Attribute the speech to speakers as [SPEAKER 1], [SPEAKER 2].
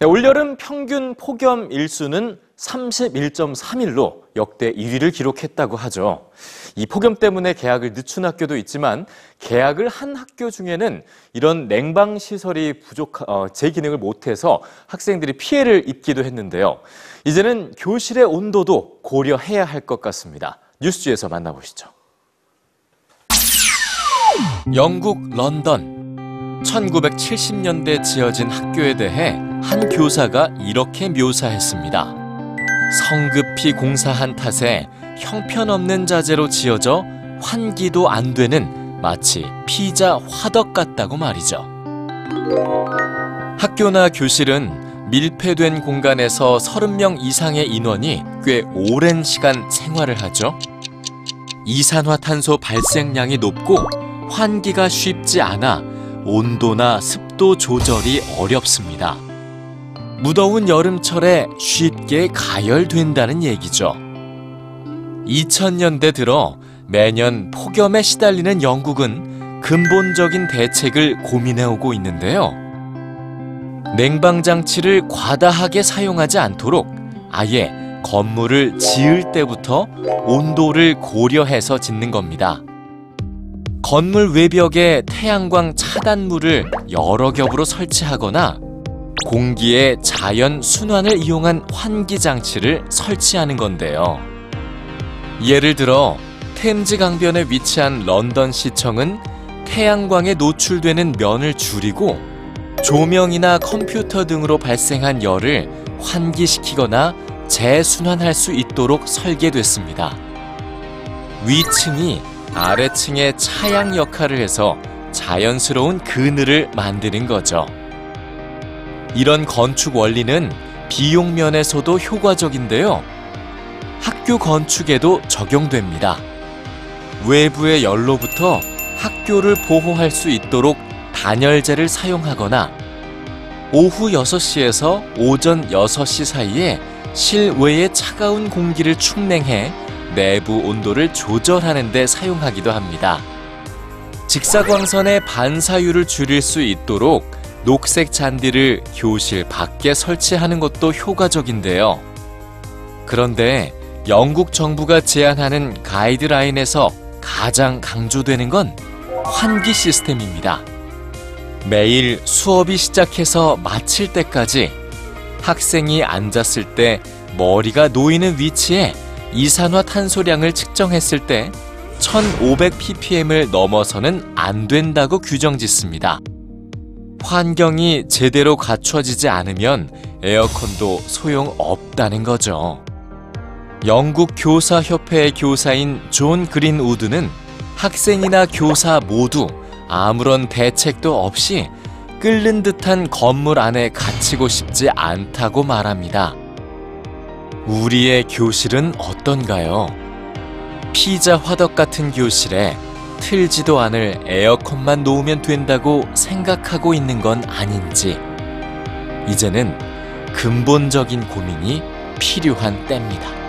[SPEAKER 1] 네, 올여름 평균 폭염 일수는 31.3일로 역대 1위를 기록했다고 하죠. 이 폭염 때문에 개학을 늦춘 학교도 있지만 개학을 한 학교 중에는 이런 냉방 시설이 부족, 어, 제 기능을 못해서 학생들이 피해를 입기도 했는데요. 이제는 교실의 온도도 고려해야 할 것 같습니다. 뉴스지에서 만나보시죠. 영국 런던 1970년대 지어진 학교에 대해 한 교사가 이렇게 묘사했습니다. 성급히 공사한 탓에 형편없는 자재로 지어져 환기도 안 되는 마치 피자 화덕 같다고 말이죠. 학교나 교실은 밀폐된 공간에서 30명 이상의 인원이 꽤 오랜 시간 생활을 하죠. 이산화탄소 발생량이 높고 환기가 쉽지 않아 온도나 습도 조절이 어렵습니다. 무더운 여름철에 쉽게 가열된다는 얘기죠. 2000년대 들어 매년 폭염에 시달리는 영국은 근본적인 대책을 고민해 오고 있는데요. 냉방 장치를 과다하게 사용하지 않도록 아예 건물을 지을 때부터 온도를 고려해서 짓는 겁니다. 건물 외벽에 태양광 차단물을 여러 겹으로 설치하거나 공기의 자연 순환을 이용한 환기 장치를 설치하는 건데요. 예를 들어 템즈 강변에 위치한 런던 시청은 태양광에 노출되는 면을 줄이고 조명이나 컴퓨터 등으로 발생한 열을 환기시키거나 재순환할 수 있도록 설계됐습니다. 위층이 아래층의 차양 역할을 해서 자연스러운 그늘을 만드는 거죠. 이런 건축 원리는 비용 면에서도 효과적인데요. 학교 건축에도 적용됩니다. 외부의 열로부터 학교를 보호할 수 있도록 단열재를 사용하거나 오후 6시에서 오전 6시 사이에 실외의 차가운 공기를 축냉해 내부 온도를 조절하는 데 사용하기도 합니다. 직사광선의 반사율을 줄일 수 있도록 녹색 잔디를 교실 밖에 설치하는 것도 효과적인데요. 그런데 영국 정부가 제안하는 가이드라인에서 가장 강조되는 건 환기 시스템입니다. 매일 수업이 시작해서 마칠 때까지 학생이 앉았을 때 머리가 놓이는 위치에 이산화탄소량을 측정했을 때 1500ppm을 넘어서는 안 된다고 규정 짓습니다. 환경이 제대로 갖춰지지 않으면 에어컨도 소용없다는 거죠. 영국 교사협회의 교사인 존 그린 우드는 학생이나 교사 모두 아무런 대책도 없이 끓는 듯한 건물 안에 갇히고 싶지 않다고 말합니다. 우리의 교실은 어떤가요? 피자 화덕 같은 교실에 틀지도 않을 에어컨만 놓으면 된다고 생각하고 있는 건 아닌지 이제는 근본적인 고민이 필요한 때입니다.